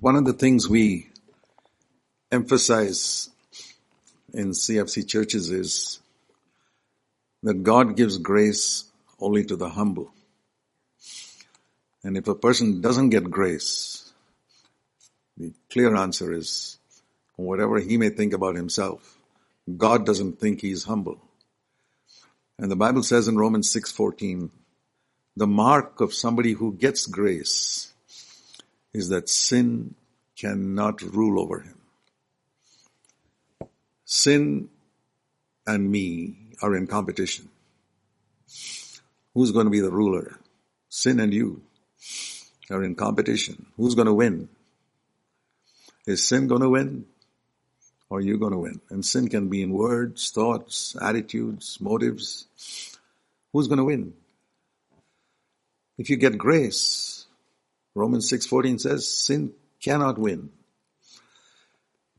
One of the things we emphasize in CFC churches is that God gives grace only to the humble. And if a person doesn't get grace, the clear answer is whatever he may think about himself, God doesn't think he's humble. And the Bible says in Romans 6:14, the mark of somebody who gets grace is that sin cannot rule over him. Sin and me are in competition. Who's going to be the ruler? Sin and you are in competition. Who's going to win? Is sin going to win? Or are you going to win? And sin can be in words, thoughts, attitudes, motives. Who's going to win? If you get grace, Romans 6:14 says sin cannot win.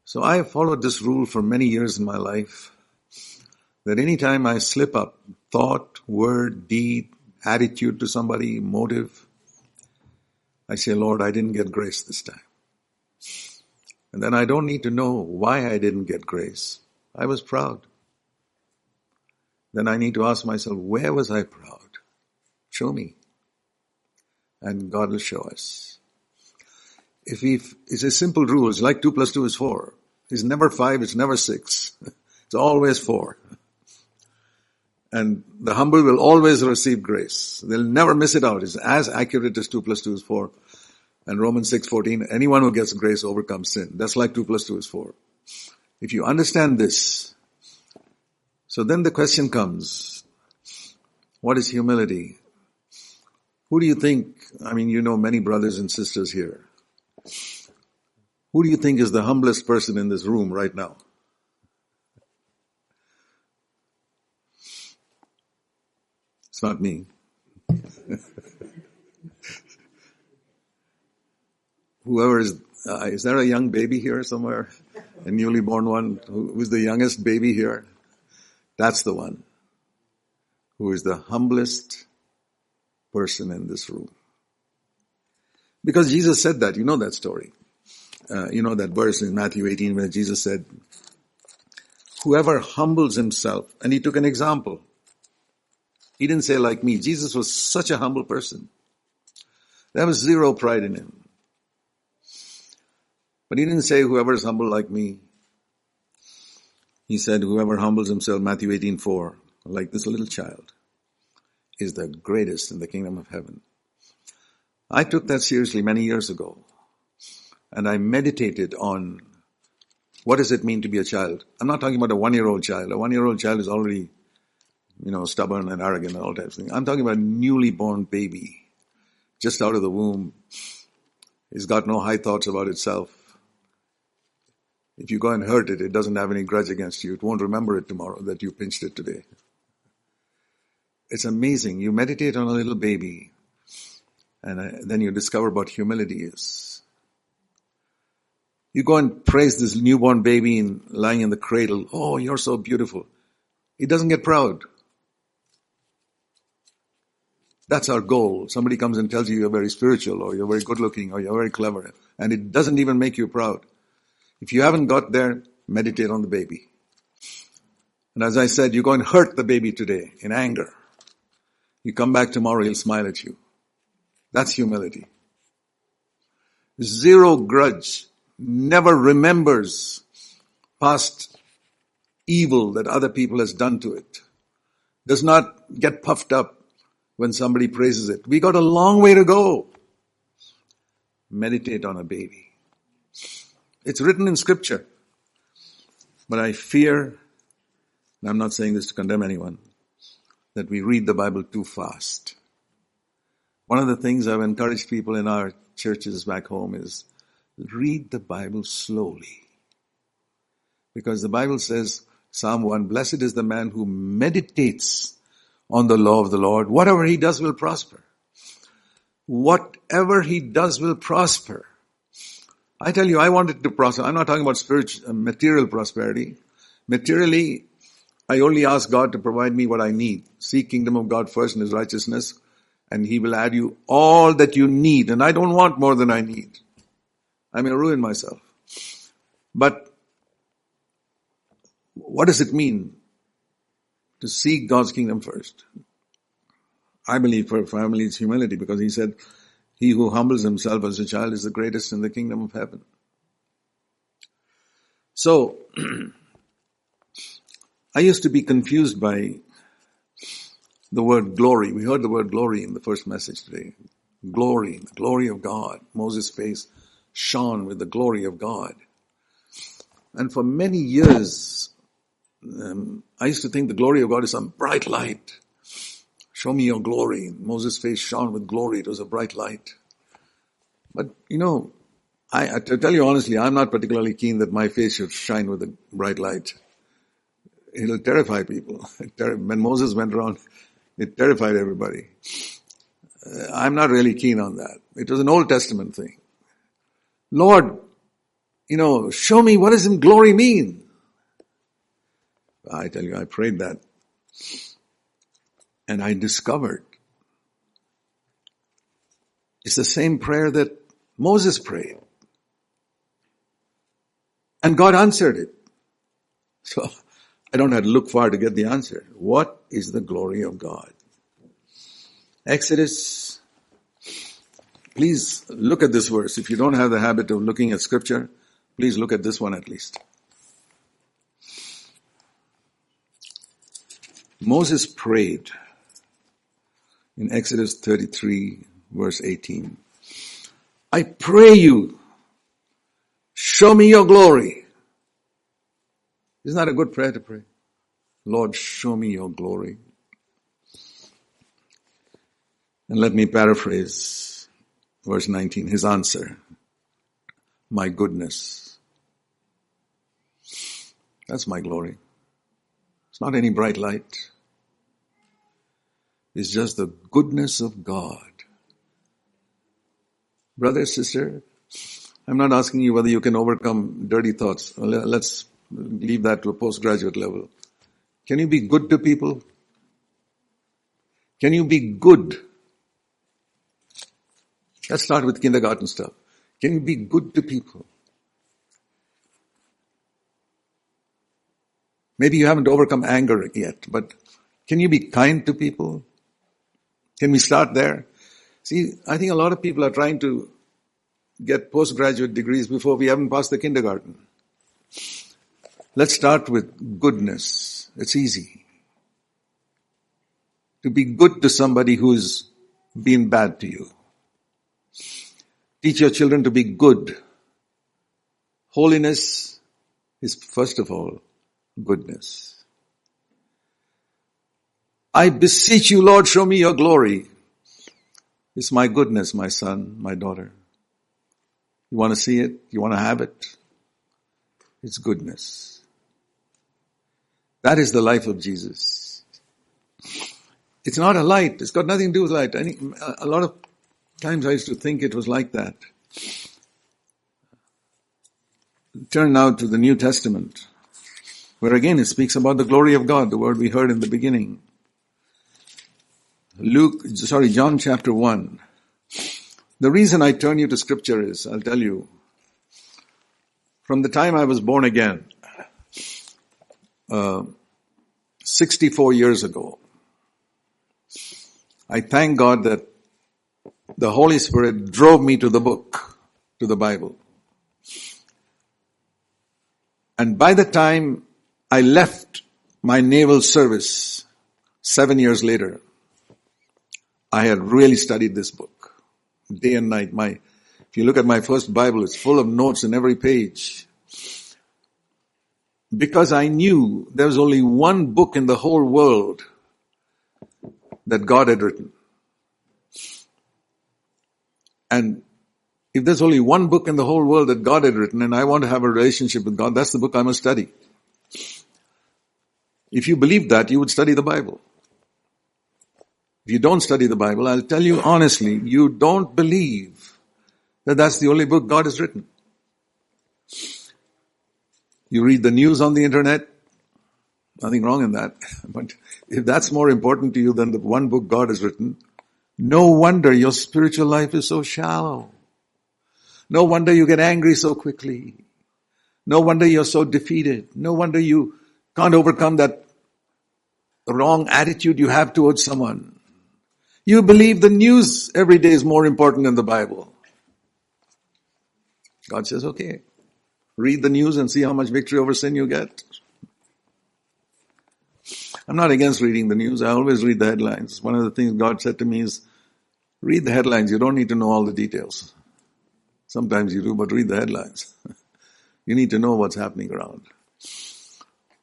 So I have followed this rule for many years in my life that anytime I slip up, thought, word, deed, attitude to somebody, motive, I say, Lord, I didn't get grace this time. And then I don't need to know why I didn't get grace. I was proud. Then I need to ask myself, where was I proud? Show me. And God will show us. If we, it's a simple rule. It's like two plus two is four. It's never five. It's never six. It's always four. And the humble will always receive grace. They'll never miss it out. It's as accurate as two plus two is four. And Romans 6:14, anyone who gets grace overcomes sin. That's like 2 plus 2 is 4. If you understand this, so then the question comes, what is humility? Who do you think, I mean, you know many brothers and sisters here. Who do you think is the humblest person in this room right now? It's not me. whoever is, uh, is there a young baby here somewhere? A newly born one? Who's the youngest baby here? That's the one who is the humblest person in this room. Because Jesus said that, you know that story. Uh, you know that verse in Matthew 18 where Jesus said, whoever humbles himself, and he took an example. He didn't say like me. Jesus was such a humble person. There was zero pride in him. But he didn't say whoever is humble like me. He said whoever humbles himself, Matthew 18, 4, like this little child, is the greatest in the kingdom of heaven. I took that seriously many years ago. And I meditated on what does it mean to be a child? I'm not talking about a one-year-old child. A one-year-old child is already, you know, stubborn and arrogant and all types of things. I'm talking about a newly born baby, just out of the womb. It's got no high thoughts about itself. If you go and hurt it, it doesn't have any grudge against you. It won't remember it tomorrow that you pinched it today. It's amazing. You meditate on a little baby and uh, then you discover what humility is. You go and praise this newborn baby in, lying in the cradle. Oh, you're so beautiful. He doesn't get proud. That's our goal. Somebody comes and tells you you're very spiritual or you're very good looking or you're very clever and it doesn't even make you proud. If you haven't got there, meditate on the baby. And as I said, you go and hurt the baby today in anger. You come back tomorrow, he'll smile at you. That's humility. Zero grudge. Never remembers past evil that other people has done to it. Does not get puffed up when somebody praises it. We got a long way to go. Meditate on a baby. It's written in scripture. But I fear, and I'm not saying this to condemn anyone, that we read the Bible too fast. One of the things I've encouraged people in our churches back home is read the Bible slowly. Because the Bible says, Psalm 1, blessed is the man who meditates on the law of the Lord. Whatever he does will prosper. Whatever he does will prosper. I tell you, I wanted to prosper. I'm not talking about spiritual, material prosperity. Materially, I only ask God to provide me what I need. Seek kingdom of God first and His righteousness, and He will add you all that you need. And I don't want more than I need. I may ruin myself. But what does it mean to seek God's kingdom first? I believe for family it's humility because he said, he who humbles himself as a child is the greatest in the kingdom of heaven. So, I used to be confused by the word glory. We heard the word glory in the first message today. Glory, the glory of God. Moses' face shone with the glory of God. And for many years, um, I used to think the glory of God is some bright light. Show me your glory. Moses' face shone with glory. It was a bright light. But, you know, I, I, to tell you honestly, I'm not particularly keen that my face should shine with a bright light. It'll terrify people. when Moses went around, it terrified everybody. Uh, I'm not really keen on that. It was an Old Testament thing. Lord, you know, show me what does in glory mean? I tell you, I prayed that. And I discovered it's the same prayer that Moses prayed. And God answered it. So I don't have to look far to get the answer. What is the glory of God? Exodus. Please look at this verse. If you don't have the habit of looking at scripture, please look at this one at least. Moses prayed in Exodus 33 verse 18. I pray you, show me your glory. Isn't that a good prayer to pray? Lord, show me your glory. And let me paraphrase verse 19, his answer. My goodness. That's my glory. It's not any bright light. It's just the goodness of God. Brother, sister, I'm not asking you whether you can overcome dirty thoughts. Let's leave that to a postgraduate level. Can you be good to people? Can you be good Let's start with kindergarten stuff. Can you be good to people? Maybe you haven't overcome anger yet, but can you be kind to people? Can we start there? See, I think a lot of people are trying to get postgraduate degrees before we haven't passed the kindergarten. Let's start with goodness. It's easy. To be good to somebody who's been bad to you. Teach your children to be good. Holiness is first of all goodness. I beseech you, Lord, show me your glory. It's my goodness, my son, my daughter. You want to see it? You want to have it? It's goodness. That is the life of Jesus. It's not a light. It's got nothing to do with light. Any, a lot of Times I used to think it was like that. Turn now to the New Testament, where again it speaks about the glory of God, the word we heard in the beginning. Luke, sorry, John chapter 1. The reason I turn you to scripture is, I'll tell you, from the time I was born again, uh, 64 years ago, I thank God that the Holy Spirit drove me to the book, to the Bible. And by the time I left my naval service seven years later, I had really studied this book day and night. My, if you look at my first Bible, it's full of notes in every page. Because I knew there was only one book in the whole world that God had written. And if there's only one book in the whole world that God had written and I want to have a relationship with God, that's the book I must study. If you believe that, you would study the Bible. If you don't study the Bible, I'll tell you honestly, you don't believe that that's the only book God has written. You read the news on the internet, nothing wrong in that. But if that's more important to you than the one book God has written, no wonder your spiritual life is so shallow. No wonder you get angry so quickly. No wonder you're so defeated. No wonder you can't overcome that wrong attitude you have towards someone. You believe the news every day is more important than the Bible. God says, okay, read the news and see how much victory over sin you get. I'm not against reading the news. I always read the headlines. One of the things God said to me is, read the headlines. You don't need to know all the details. Sometimes you do, but read the headlines. you need to know what's happening around.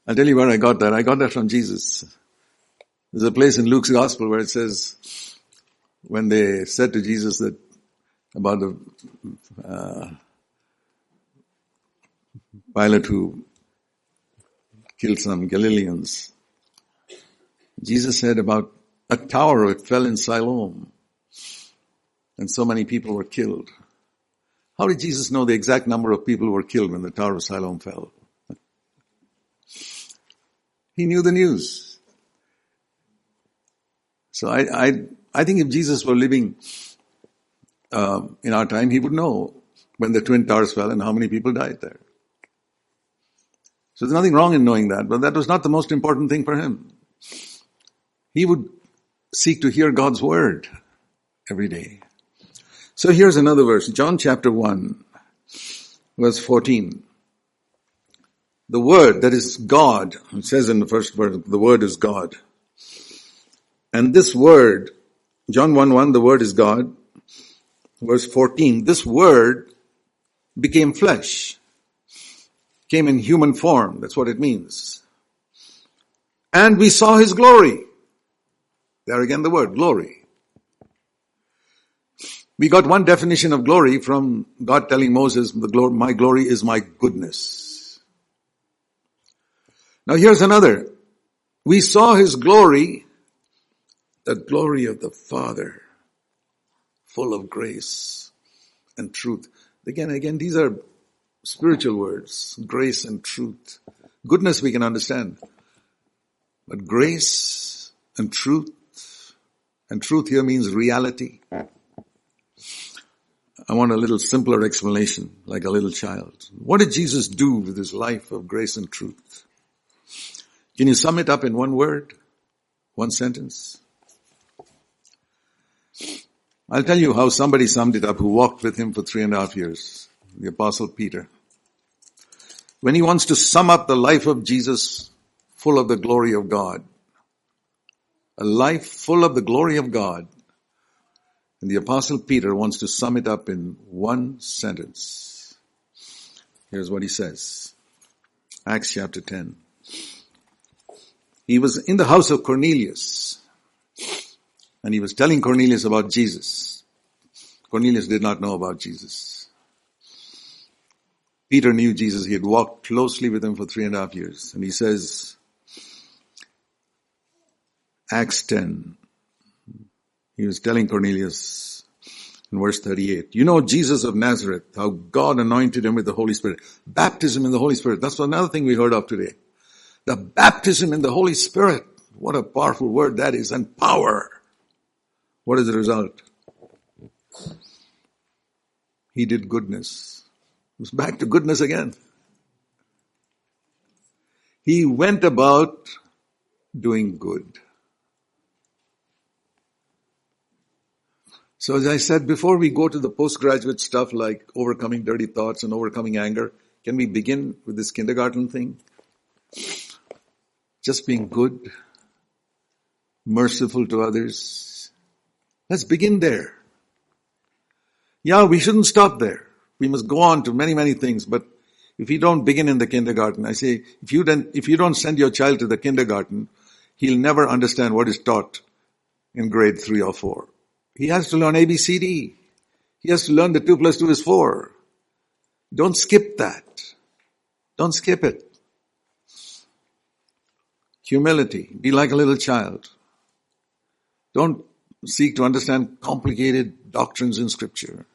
I'll tell you where I got that. I got that from Jesus. There's a place in Luke's gospel where it says, when they said to Jesus that about the uh, Pilate who killed some Galileans, Jesus said about a tower that fell in Siloam and so many people were killed. How did Jesus know the exact number of people who were killed when the Tower of Siloam fell? he knew the news. So I, I, I think if Jesus were living uh, in our time, he would know when the twin towers fell and how many people died there. So there's nothing wrong in knowing that, but that was not the most important thing for him. He would seek to hear God's word every day. So here's another verse, John chapter 1, verse 14. The word that is God, it says in the first verse, the word is God. And this word, John 1 1, the word is God. Verse 14, this word became flesh, came in human form. That's what it means. And we saw his glory. There again the word, glory. We got one definition of glory from God telling Moses, glory, my glory is my goodness. Now here's another. We saw his glory, the glory of the Father, full of grace and truth. Again, again, these are spiritual words, grace and truth. Goodness we can understand. But grace and truth and truth here means reality. I want a little simpler explanation, like a little child. What did Jesus do with his life of grace and truth? Can you sum it up in one word? One sentence? I'll tell you how somebody summed it up who walked with him for three and a half years. The apostle Peter. When he wants to sum up the life of Jesus full of the glory of God, a life full of the glory of God. And the apostle Peter wants to sum it up in one sentence. Here's what he says. Acts chapter 10. He was in the house of Cornelius and he was telling Cornelius about Jesus. Cornelius did not know about Jesus. Peter knew Jesus. He had walked closely with him for three and a half years. And he says, Acts 10. He was telling Cornelius in verse 38, you know Jesus of Nazareth, how God anointed him with the Holy Spirit. Baptism in the Holy Spirit. That's another thing we heard of today. The baptism in the Holy Spirit. What a powerful word that is and power. What is the result? He did goodness. It was back to goodness again. He went about doing good. So as I said, before we go to the postgraduate stuff like overcoming dirty thoughts and overcoming anger, can we begin with this kindergarten thing? Just being good, merciful to others. Let's begin there. Yeah, we shouldn't stop there. We must go on to many, many things, but if you don't begin in the kindergarten, I say, if you don't, if you don't send your child to the kindergarten, he'll never understand what is taught in grade three or four. He has to learn ABCD. He has to learn that 2 plus 2 is 4. Don't skip that. Don't skip it. Humility. Be like a little child. Don't seek to understand complicated doctrines in scripture.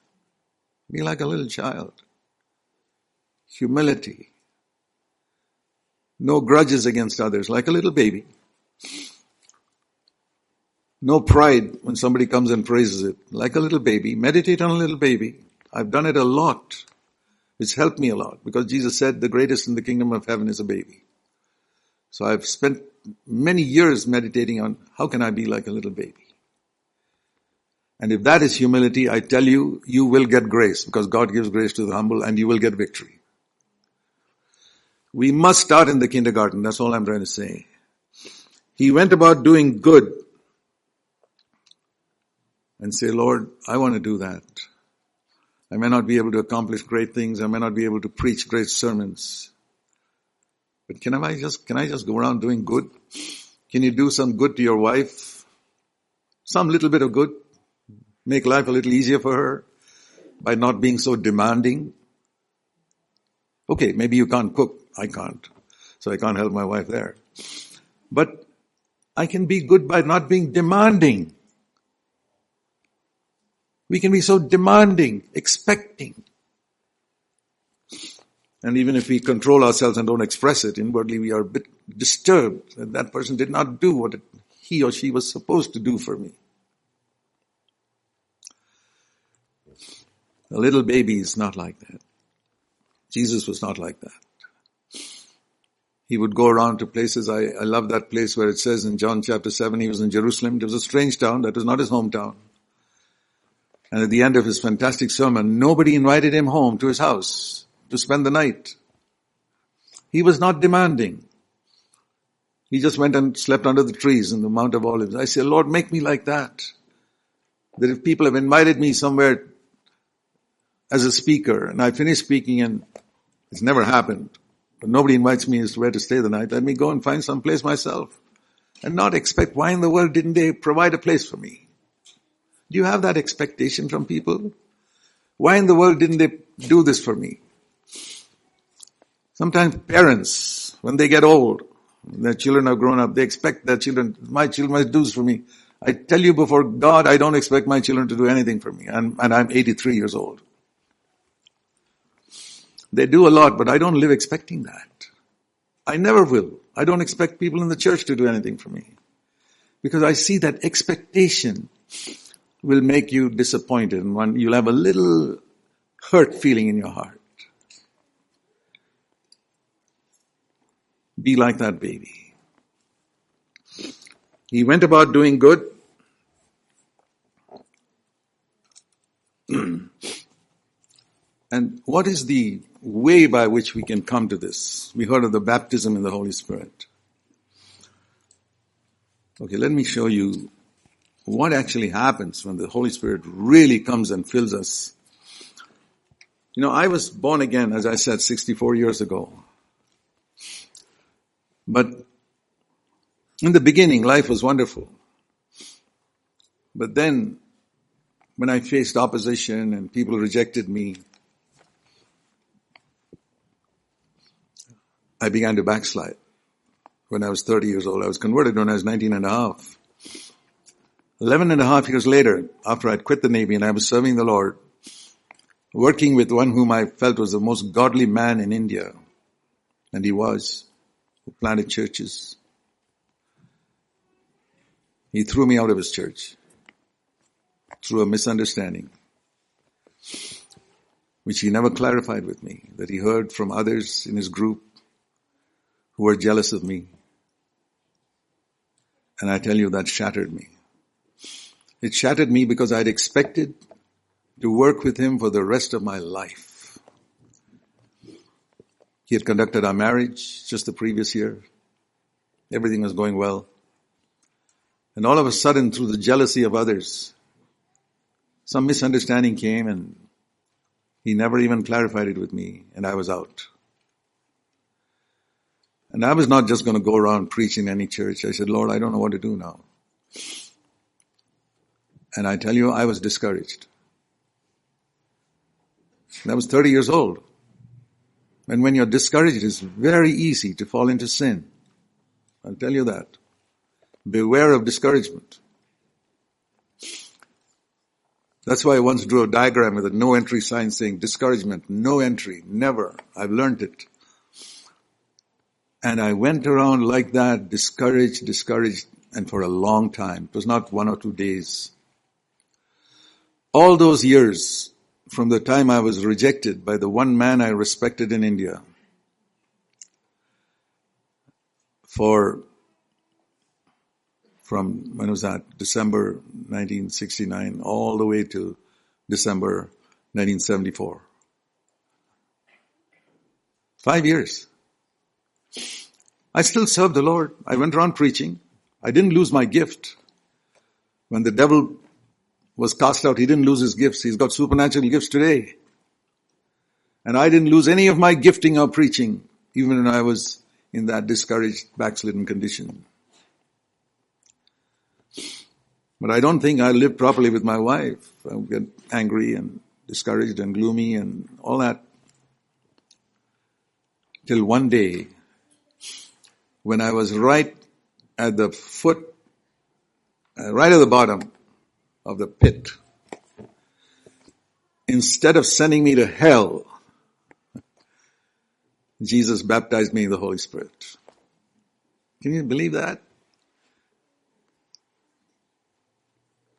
Be like a little child. Humility. No grudges against others, like a little baby. No pride when somebody comes and praises it. Like a little baby. Meditate on a little baby. I've done it a lot. It's helped me a lot because Jesus said the greatest in the kingdom of heaven is a baby. So I've spent many years meditating on how can I be like a little baby? And if that is humility, I tell you, you will get grace because God gives grace to the humble and you will get victory. We must start in the kindergarten. That's all I'm trying to say. He went about doing good and say, Lord, I want to do that. I may not be able to accomplish great things. I may not be able to preach great sermons. But can I just, can I just go around doing good? Can you do some good to your wife? Some little bit of good? Make life a little easier for her by not being so demanding? Okay, maybe you can't cook. I can't. So I can't help my wife there. But I can be good by not being demanding. We can be so demanding, expecting. And even if we control ourselves and don't express it inwardly, we are a bit disturbed that that person did not do what he or she was supposed to do for me. A little baby is not like that. Jesus was not like that. He would go around to places. I, I love that place where it says in John chapter 7, he was in Jerusalem. It was a strange town. That was not his hometown. And at the end of his fantastic sermon, nobody invited him home to his house to spend the night. He was not demanding. He just went and slept under the trees in the Mount of Olives. I said, Lord, make me like that. That if people have invited me somewhere as a speaker and I finish speaking and it's never happened, but nobody invites me as to where to stay the night, let me go and find some place myself and not expect why in the world didn't they provide a place for me? Do you have that expectation from people? Why in the world didn't they do this for me? Sometimes parents, when they get old, their children have grown up, they expect their children, my children must do this for me. I tell you before God, I don't expect my children to do anything for me. And, and I'm 83 years old. They do a lot, but I don't live expecting that. I never will. I don't expect people in the church to do anything for me. Because I see that expectation will make you disappointed and one, you'll have a little hurt feeling in your heart. Be like that baby. He went about doing good. and what is the way by which we can come to this? We heard of the baptism in the Holy Spirit. Okay, let me show you what actually happens when the Holy Spirit really comes and fills us. You know, I was born again, as I said, 64 years ago. But in the beginning, life was wonderful. But then, when I faced opposition and people rejected me, I began to backslide. When I was 30 years old, I was converted when I was 19 and a half. Eleven and a half years later, after I'd quit the Navy and I was serving the Lord, working with one whom I felt was the most godly man in India, and he was, who planted churches. He threw me out of his church through a misunderstanding, which he never clarified with me, that he heard from others in his group who were jealous of me. And I tell you, that shattered me. It shattered me because I'd expected to work with him for the rest of my life. He had conducted our marriage just the previous year. Everything was going well. And all of a sudden, through the jealousy of others, some misunderstanding came and he never even clarified it with me and I was out. And I was not just going to go around preaching any church. I said, Lord, I don't know what to do now. And I tell you, I was discouraged. And I was 30 years old. And when you're discouraged, it's very easy to fall into sin. I'll tell you that. Beware of discouragement. That's why I once drew a diagram with a no entry sign saying discouragement, no entry, never. I've learned it. And I went around like that, discouraged, discouraged, and for a long time. It was not one or two days. All those years, from the time I was rejected by the one man I respected in India for from when was that? December 1969 all the way to December 1974. Five years. I still served the Lord. I went around preaching. I didn't lose my gift. When the devil was cast out, he didn't lose his gifts. He's got supernatural gifts today. And I didn't lose any of my gifting or preaching, even when I was in that discouraged, backslidden condition. But I don't think I lived properly with my wife. I get angry and discouraged and gloomy and all that. Till one day, when I was right at the foot, uh, right at the bottom of the pit, instead of sending me to hell, Jesus baptized me in the Holy Spirit. Can you believe that?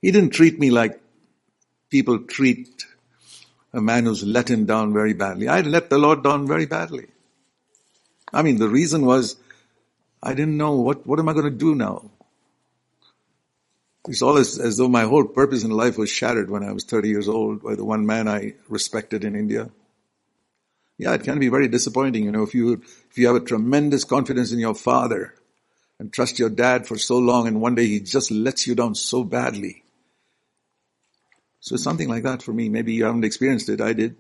He didn't treat me like people treat a man who's let him down very badly. I let the Lord down very badly. I mean, the reason was I didn't know what, what am I going to do now? It's all as, as though my whole purpose in life was shattered when I was 30 years old by the one man I respected in India. Yeah, it can be very disappointing, you know, if you, if you have a tremendous confidence in your father and trust your dad for so long and one day he just lets you down so badly. So something like that for me. Maybe you haven't experienced it. I did.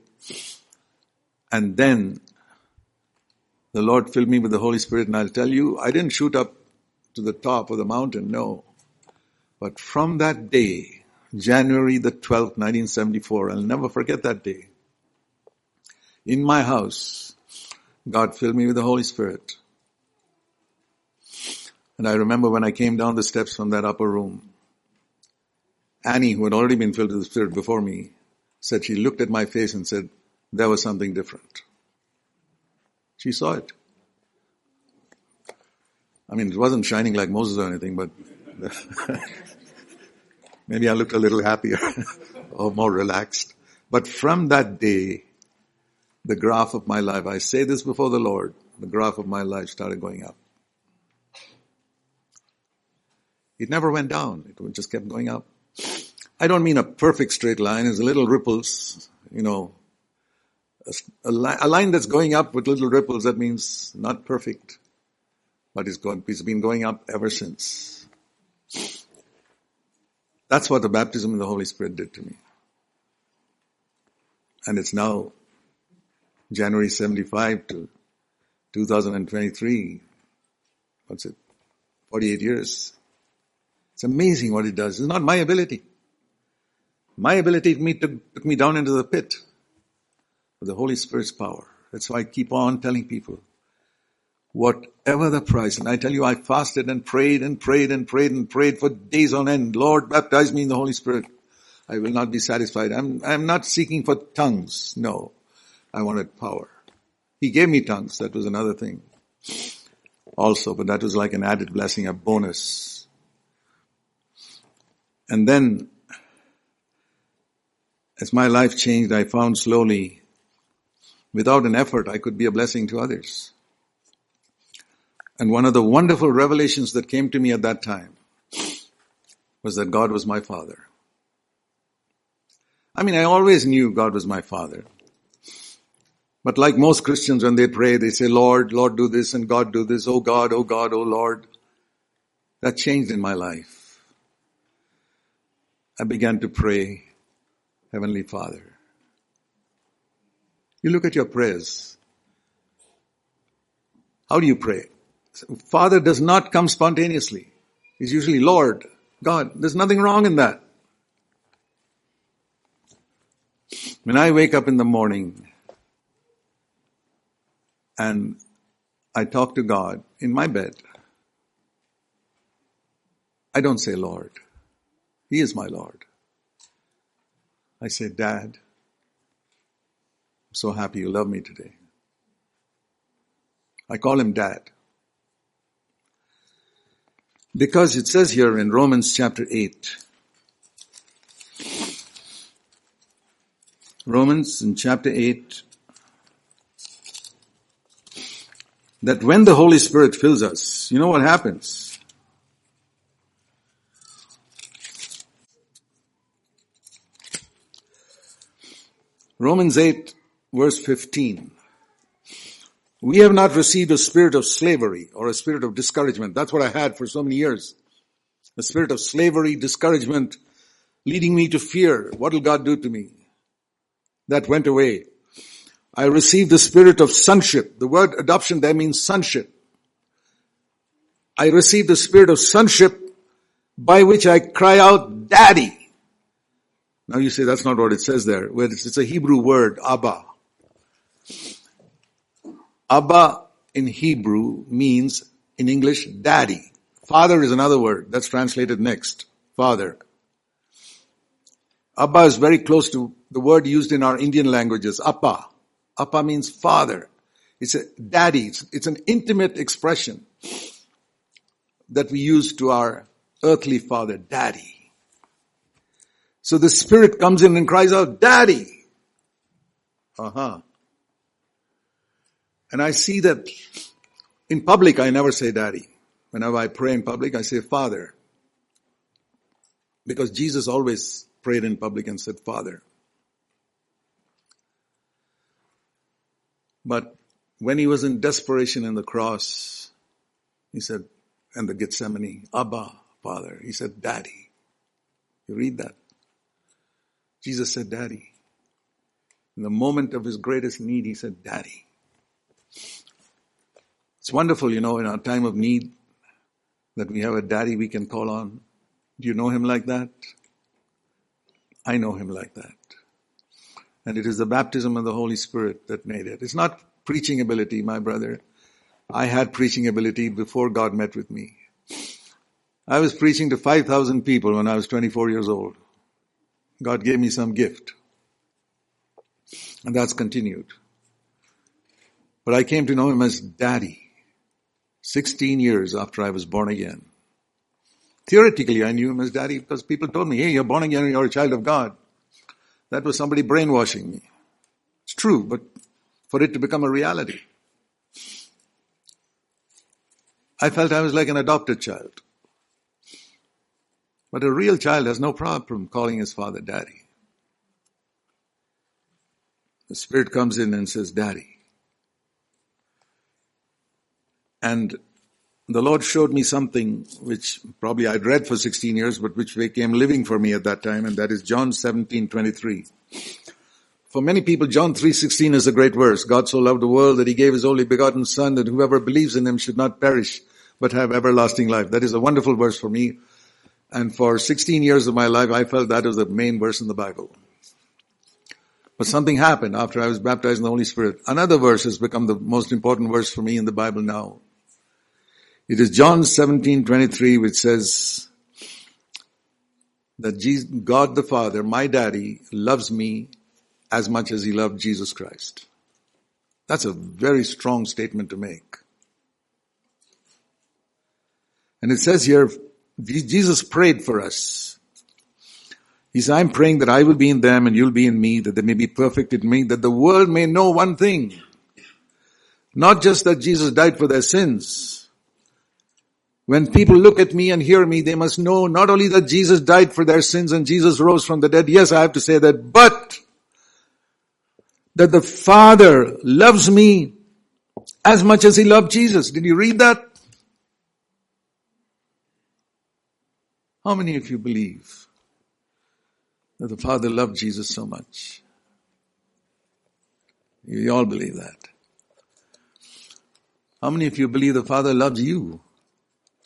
And then the Lord filled me with the Holy Spirit and I'll tell you, I didn't shoot up to the top of the mountain, no. But from that day, January the 12th, 1974, I'll never forget that day. In my house, God filled me with the Holy Spirit. And I remember when I came down the steps from that upper room, Annie, who had already been filled with the Spirit before me, said she looked at my face and said, there was something different. She saw it. I mean, it wasn't shining like Moses or anything, but maybe I looked a little happier or more relaxed. But from that day, the graph of my life, I say this before the Lord, the graph of my life started going up. It never went down. It just kept going up. I don't mean a perfect straight line. There's little ripples, you know, a, li- a, line that's going up with little ripples, that means not perfect, but it's, going, it's been going up ever since. That's what the baptism in the Holy Spirit did to me. And it's now January 75 to 2023. What's it? 48 years. It's amazing what it does. It's not my ability. My ability took, took me down into the pit the Holy Spirit's power. That's why I keep on telling people, whatever the price, and I tell you, I fasted and prayed and prayed and prayed and prayed for days on end. Lord, baptize me in the Holy Spirit. I will not be satisfied. I'm, I'm not seeking for tongues. No. I wanted power. He gave me tongues. That was another thing. Also, but that was like an added blessing, a bonus. And then, as my life changed, I found slowly Without an effort, I could be a blessing to others. And one of the wonderful revelations that came to me at that time was that God was my father. I mean, I always knew God was my father. But like most Christians, when they pray, they say, Lord, Lord, do this and God do this. Oh God, oh God, oh Lord. That changed in my life. I began to pray, Heavenly Father, you look at your prayers. How do you pray? Father does not come spontaneously. He's usually Lord, God. There's nothing wrong in that. When I wake up in the morning and I talk to God in my bed, I don't say Lord. He is my Lord. I say, Dad, I'm so happy you love me today. I call him dad. Because it says here in Romans chapter 8, Romans in chapter 8, that when the Holy Spirit fills us, you know what happens? Romans 8 verse 15. We have not received a spirit of slavery or a spirit of discouragement. That's what I had for so many years. A spirit of slavery, discouragement, leading me to fear. What will God do to me? That went away. I received the spirit of sonship. The word adoption there means sonship. I received the spirit of sonship by which I cry out, Daddy. Now you say that's not what it says there. Well, It's a Hebrew word, Abba. Abba in Hebrew means, in English, daddy. Father is another word. That's translated next. Father. Abba is very close to the word used in our Indian languages, Appa. Appa means father. It's a daddy. It's, it's an intimate expression that we use to our earthly father, daddy. So the spirit comes in and cries out, daddy. Uh-huh. And I see that in public I never say daddy. Whenever I pray in public, I say father. Because Jesus always prayed in public and said father. But when he was in desperation in the cross, he said, and the Gethsemane, Abba, Father. He said, Daddy. You read that. Jesus said, Daddy. In the moment of his greatest need, he said, Daddy. It's wonderful, you know, in our time of need that we have a daddy we can call on. Do you know him like that? I know him like that. And it is the baptism of the Holy Spirit that made it. It's not preaching ability, my brother. I had preaching ability before God met with me. I was preaching to 5,000 people when I was 24 years old. God gave me some gift. And that's continued. But I came to know him as daddy 16 years after I was born again. Theoretically, I knew him as daddy because people told me, hey, you're born again, you're a child of God. That was somebody brainwashing me. It's true, but for it to become a reality, I felt I was like an adopted child. But a real child has no problem calling his father daddy. The Spirit comes in and says, Daddy. And the Lord showed me something which probably I'd read for 16 years, but which became living for me at that time, and that is John 17, 23. For many people, John 3.16 is a great verse. God so loved the world that he gave his only begotten son that whoever believes in him should not perish, but have everlasting life. That is a wonderful verse for me. And for 16 years of my life, I felt that was the main verse in the Bible. But something happened after I was baptized in the Holy Spirit. Another verse has become the most important verse for me in the Bible now. It is John 17, 23, which says that Jesus, God the Father, my daddy, loves me as much as he loved Jesus Christ. That's a very strong statement to make. And it says here, Jesus prayed for us. He said, I'm praying that I will be in them and you'll be in me, that they may be perfect in me, that the world may know one thing. Not just that Jesus died for their sins, when people look at me and hear me, they must know not only that Jesus died for their sins and Jesus rose from the dead. Yes, I have to say that, but that the Father loves me as much as He loved Jesus. Did you read that? How many of you believe that the Father loved Jesus so much? You all believe that. How many of you believe the Father loves you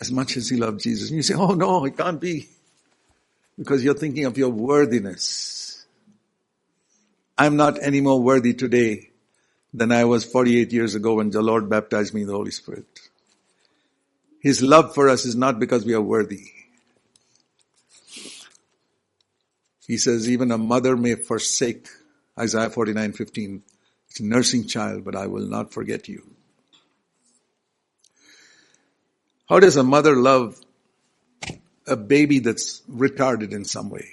as much as he loved Jesus. And you say, oh no, it can't be. Because you're thinking of your worthiness. I'm not any more worthy today than I was 48 years ago when the Lord baptized me in the Holy Spirit. His love for us is not because we are worthy. He says, even a mother may forsake, Isaiah 49, 15, it's a nursing child, but I will not forget you. How does a mother love a baby that's retarded in some way?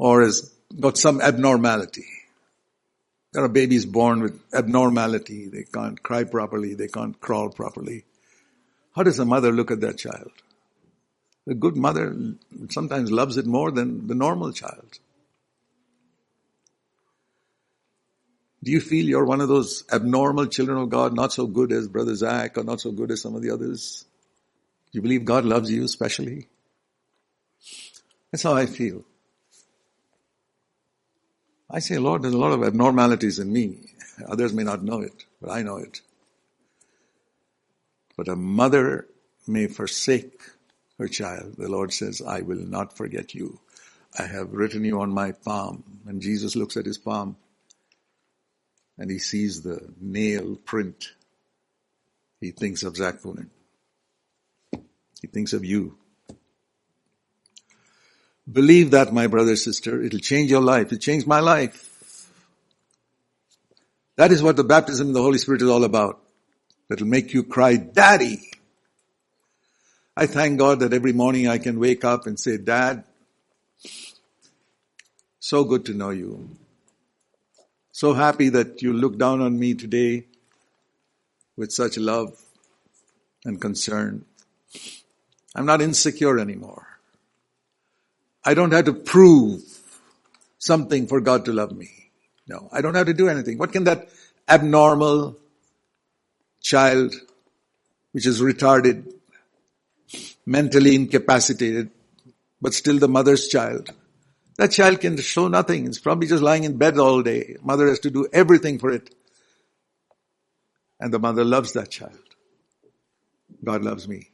or has got some abnormality. There are babies born with abnormality. They can't cry properly. They can't crawl properly. How does a mother look at that child? A good mother sometimes loves it more than the normal child. Do you feel you're one of those abnormal children of God, not so good as Brother Zac or not so good as some of the others? Do you believe God loves you specially? That's how I feel. I say, Lord, there's a lot of abnormalities in me. Others may not know it, but I know it. But a mother may forsake her child. The Lord says, I will not forget you. I have written you on my palm. And Jesus looks at his palm and he sees the nail print. He thinks of Zac Poonen. He thinks of you. Believe that, my brother, sister. It'll change your life. It changed my life. That is what the baptism in the Holy Spirit is all about. It'll make you cry, Daddy. I thank God that every morning I can wake up and say, Dad, so good to know you. So happy that you look down on me today with such love and concern. I'm not insecure anymore. I don't have to prove something for God to love me. No, I don't have to do anything. What can that abnormal child, which is retarded, mentally incapacitated, but still the mother's child, that child can show nothing. It's probably just lying in bed all day. Mother has to do everything for it. And the mother loves that child. God loves me.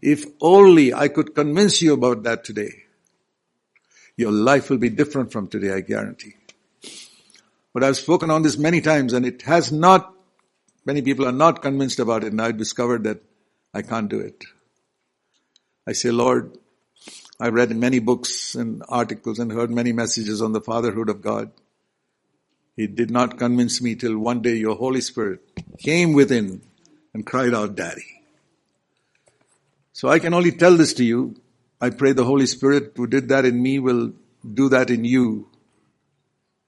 If only I could convince you about that today, your life will be different from today, I guarantee. But I've spoken on this many times and it has not, many people are not convinced about it and I've discovered that I can't do it. I say, Lord, I read many books and articles and heard many messages on the fatherhood of God. He did not convince me till one day your Holy Spirit came within and cried out, Daddy. So I can only tell this to you. I pray the Holy Spirit who did that in me will do that in you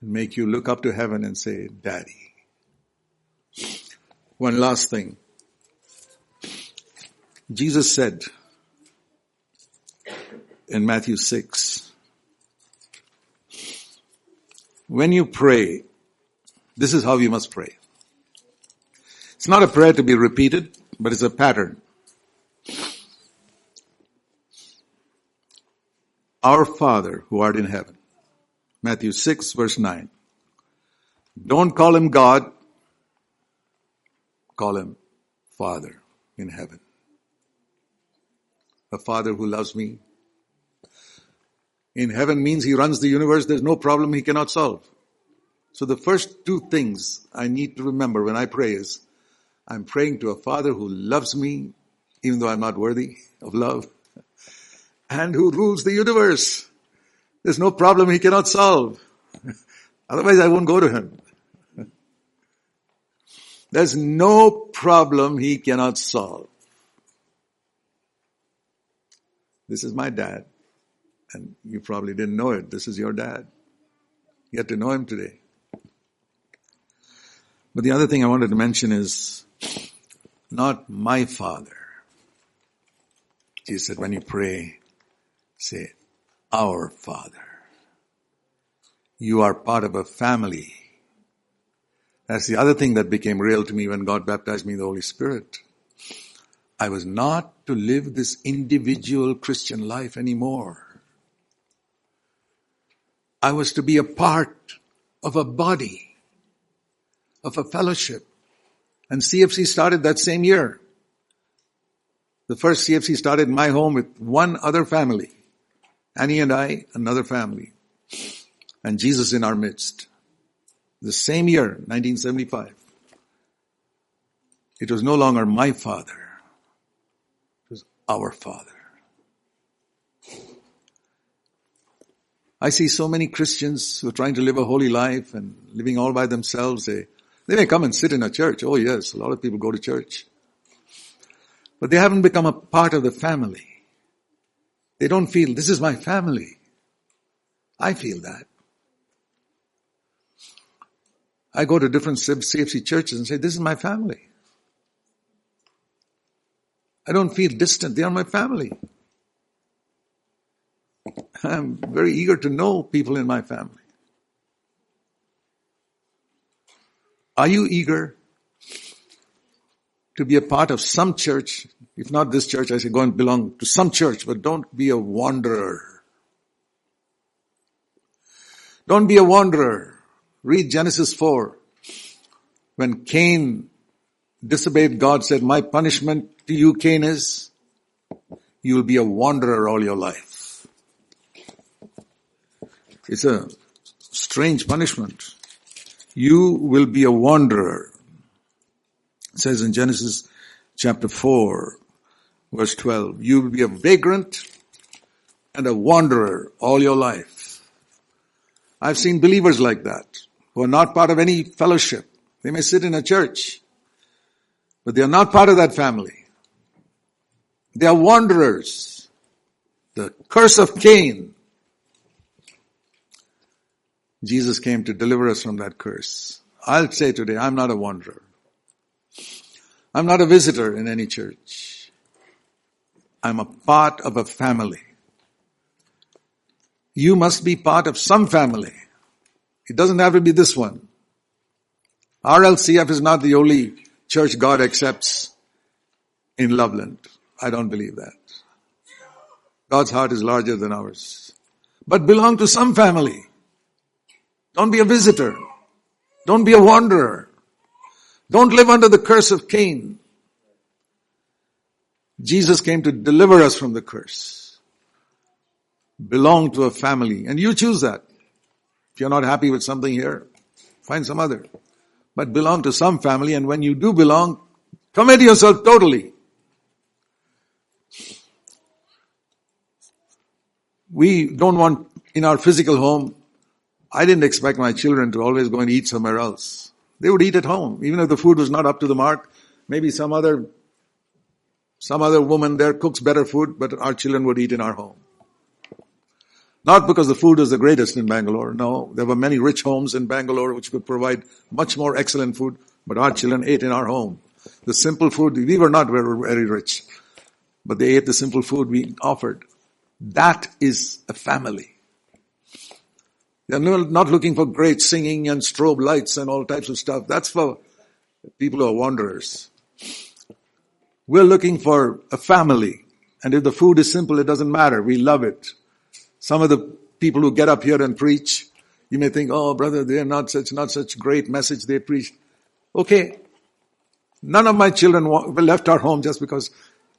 and make you look up to heaven and say, Daddy. One last thing. Jesus said in Matthew 6, when you pray, this is how you must pray. It's not a prayer to be repeated, but it's a pattern. Our Father who art in heaven. Matthew 6 verse 9. Don't call him God. Call him Father in heaven. A Father who loves me. In heaven means he runs the universe. There's no problem he cannot solve. So the first two things I need to remember when I pray is I'm praying to a Father who loves me even though I'm not worthy of love and who rules the universe. There's no problem he cannot solve. Otherwise I won't go to him. There's no problem he cannot solve. This is my dad. And you probably didn't know it. This is your dad. You get to know him today. But the other thing I wanted to mention is not my father. Jesus said, when you pray, Say, our Father. You are part of a family. That's the other thing that became real to me when God baptized me in the Holy Spirit. I was not to live this individual Christian life anymore. I was to be a part of a body, of a fellowship. And CFC started that same year. The first CFC started in my home with one other family. Annie and I, another family. And Jesus in our midst. The same year, 1975. It was no longer my father. It was our father. I see so many Christians who are trying to live a holy life and living all by themselves. They, they may come and sit in a church. Oh yes, a lot of people go to church. But they haven't become a part of the family. They don't feel, this is my family. I feel that. I go to different CFC churches and say, this is my family. I don't feel distant. They are my family. I'm very eager to know people in my family. Are you eager to be a part of some church? If not this church, I say go and belong to some church, but don't be a wanderer. Don't be a wanderer. Read Genesis 4. When Cain disobeyed God, said, my punishment to you, Cain, is you will be a wanderer all your life. It's a strange punishment. You will be a wanderer. It says in Genesis chapter 4, verse 12, you will be a vagrant and a wanderer all your life. I've seen believers like that who are not part of any fellowship. They may sit in a church, but they are not part of that family. They are wanderers. The curse of Cain. Jesus came to deliver us from that curse. I'll say today, I'm not a wanderer. I'm not a visitor in any church. I'm a part of a family. You must be part of some family. It doesn't have to be this one. RLCF is not the only church God accepts in Loveland. I don't believe that. God's heart is larger than ours. But belong to some family. Don't be a visitor. Don't be a wanderer. Don't live under the curse of Cain. Jesus came to deliver us from the curse. Belong to a family. And you choose that. If you're not happy with something here, find some other. But belong to some family and when you do belong, commit yourself totally. We don't want in our physical home, I didn't expect my children to always go and eat somewhere else. They would eat at home, even if the food was not up to the mark. Maybe some other, some other woman there cooks better food, but our children would eat in our home. Not because the food is the greatest in Bangalore. No, there were many rich homes in Bangalore which could provide much more excellent food, but our children ate in our home. The simple food, we were not very, very rich, but they ate the simple food we offered. That is a family. They're not looking for great singing and strobe lights and all types of stuff. That's for people who are wanderers. We're looking for a family. And if the food is simple, it doesn't matter. We love it. Some of the people who get up here and preach, you may think, oh brother, they're not such, not such great message they preach. Okay. None of my children left our home just because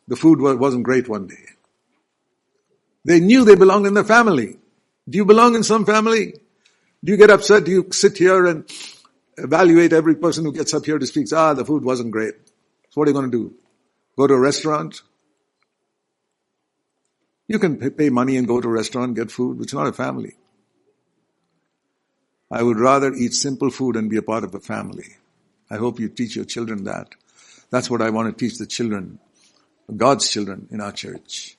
the food wasn't great one day. They knew they belonged in the family. Do you belong in some family? Do you get upset? Do you sit here and evaluate every person who gets up here to speak? Ah, the food wasn't great. So what are you going to do? Go to a restaurant? You can pay money and go to a restaurant, get food. But it's not a family. I would rather eat simple food and be a part of a family. I hope you teach your children that. That's what I want to teach the children, God's children in our church.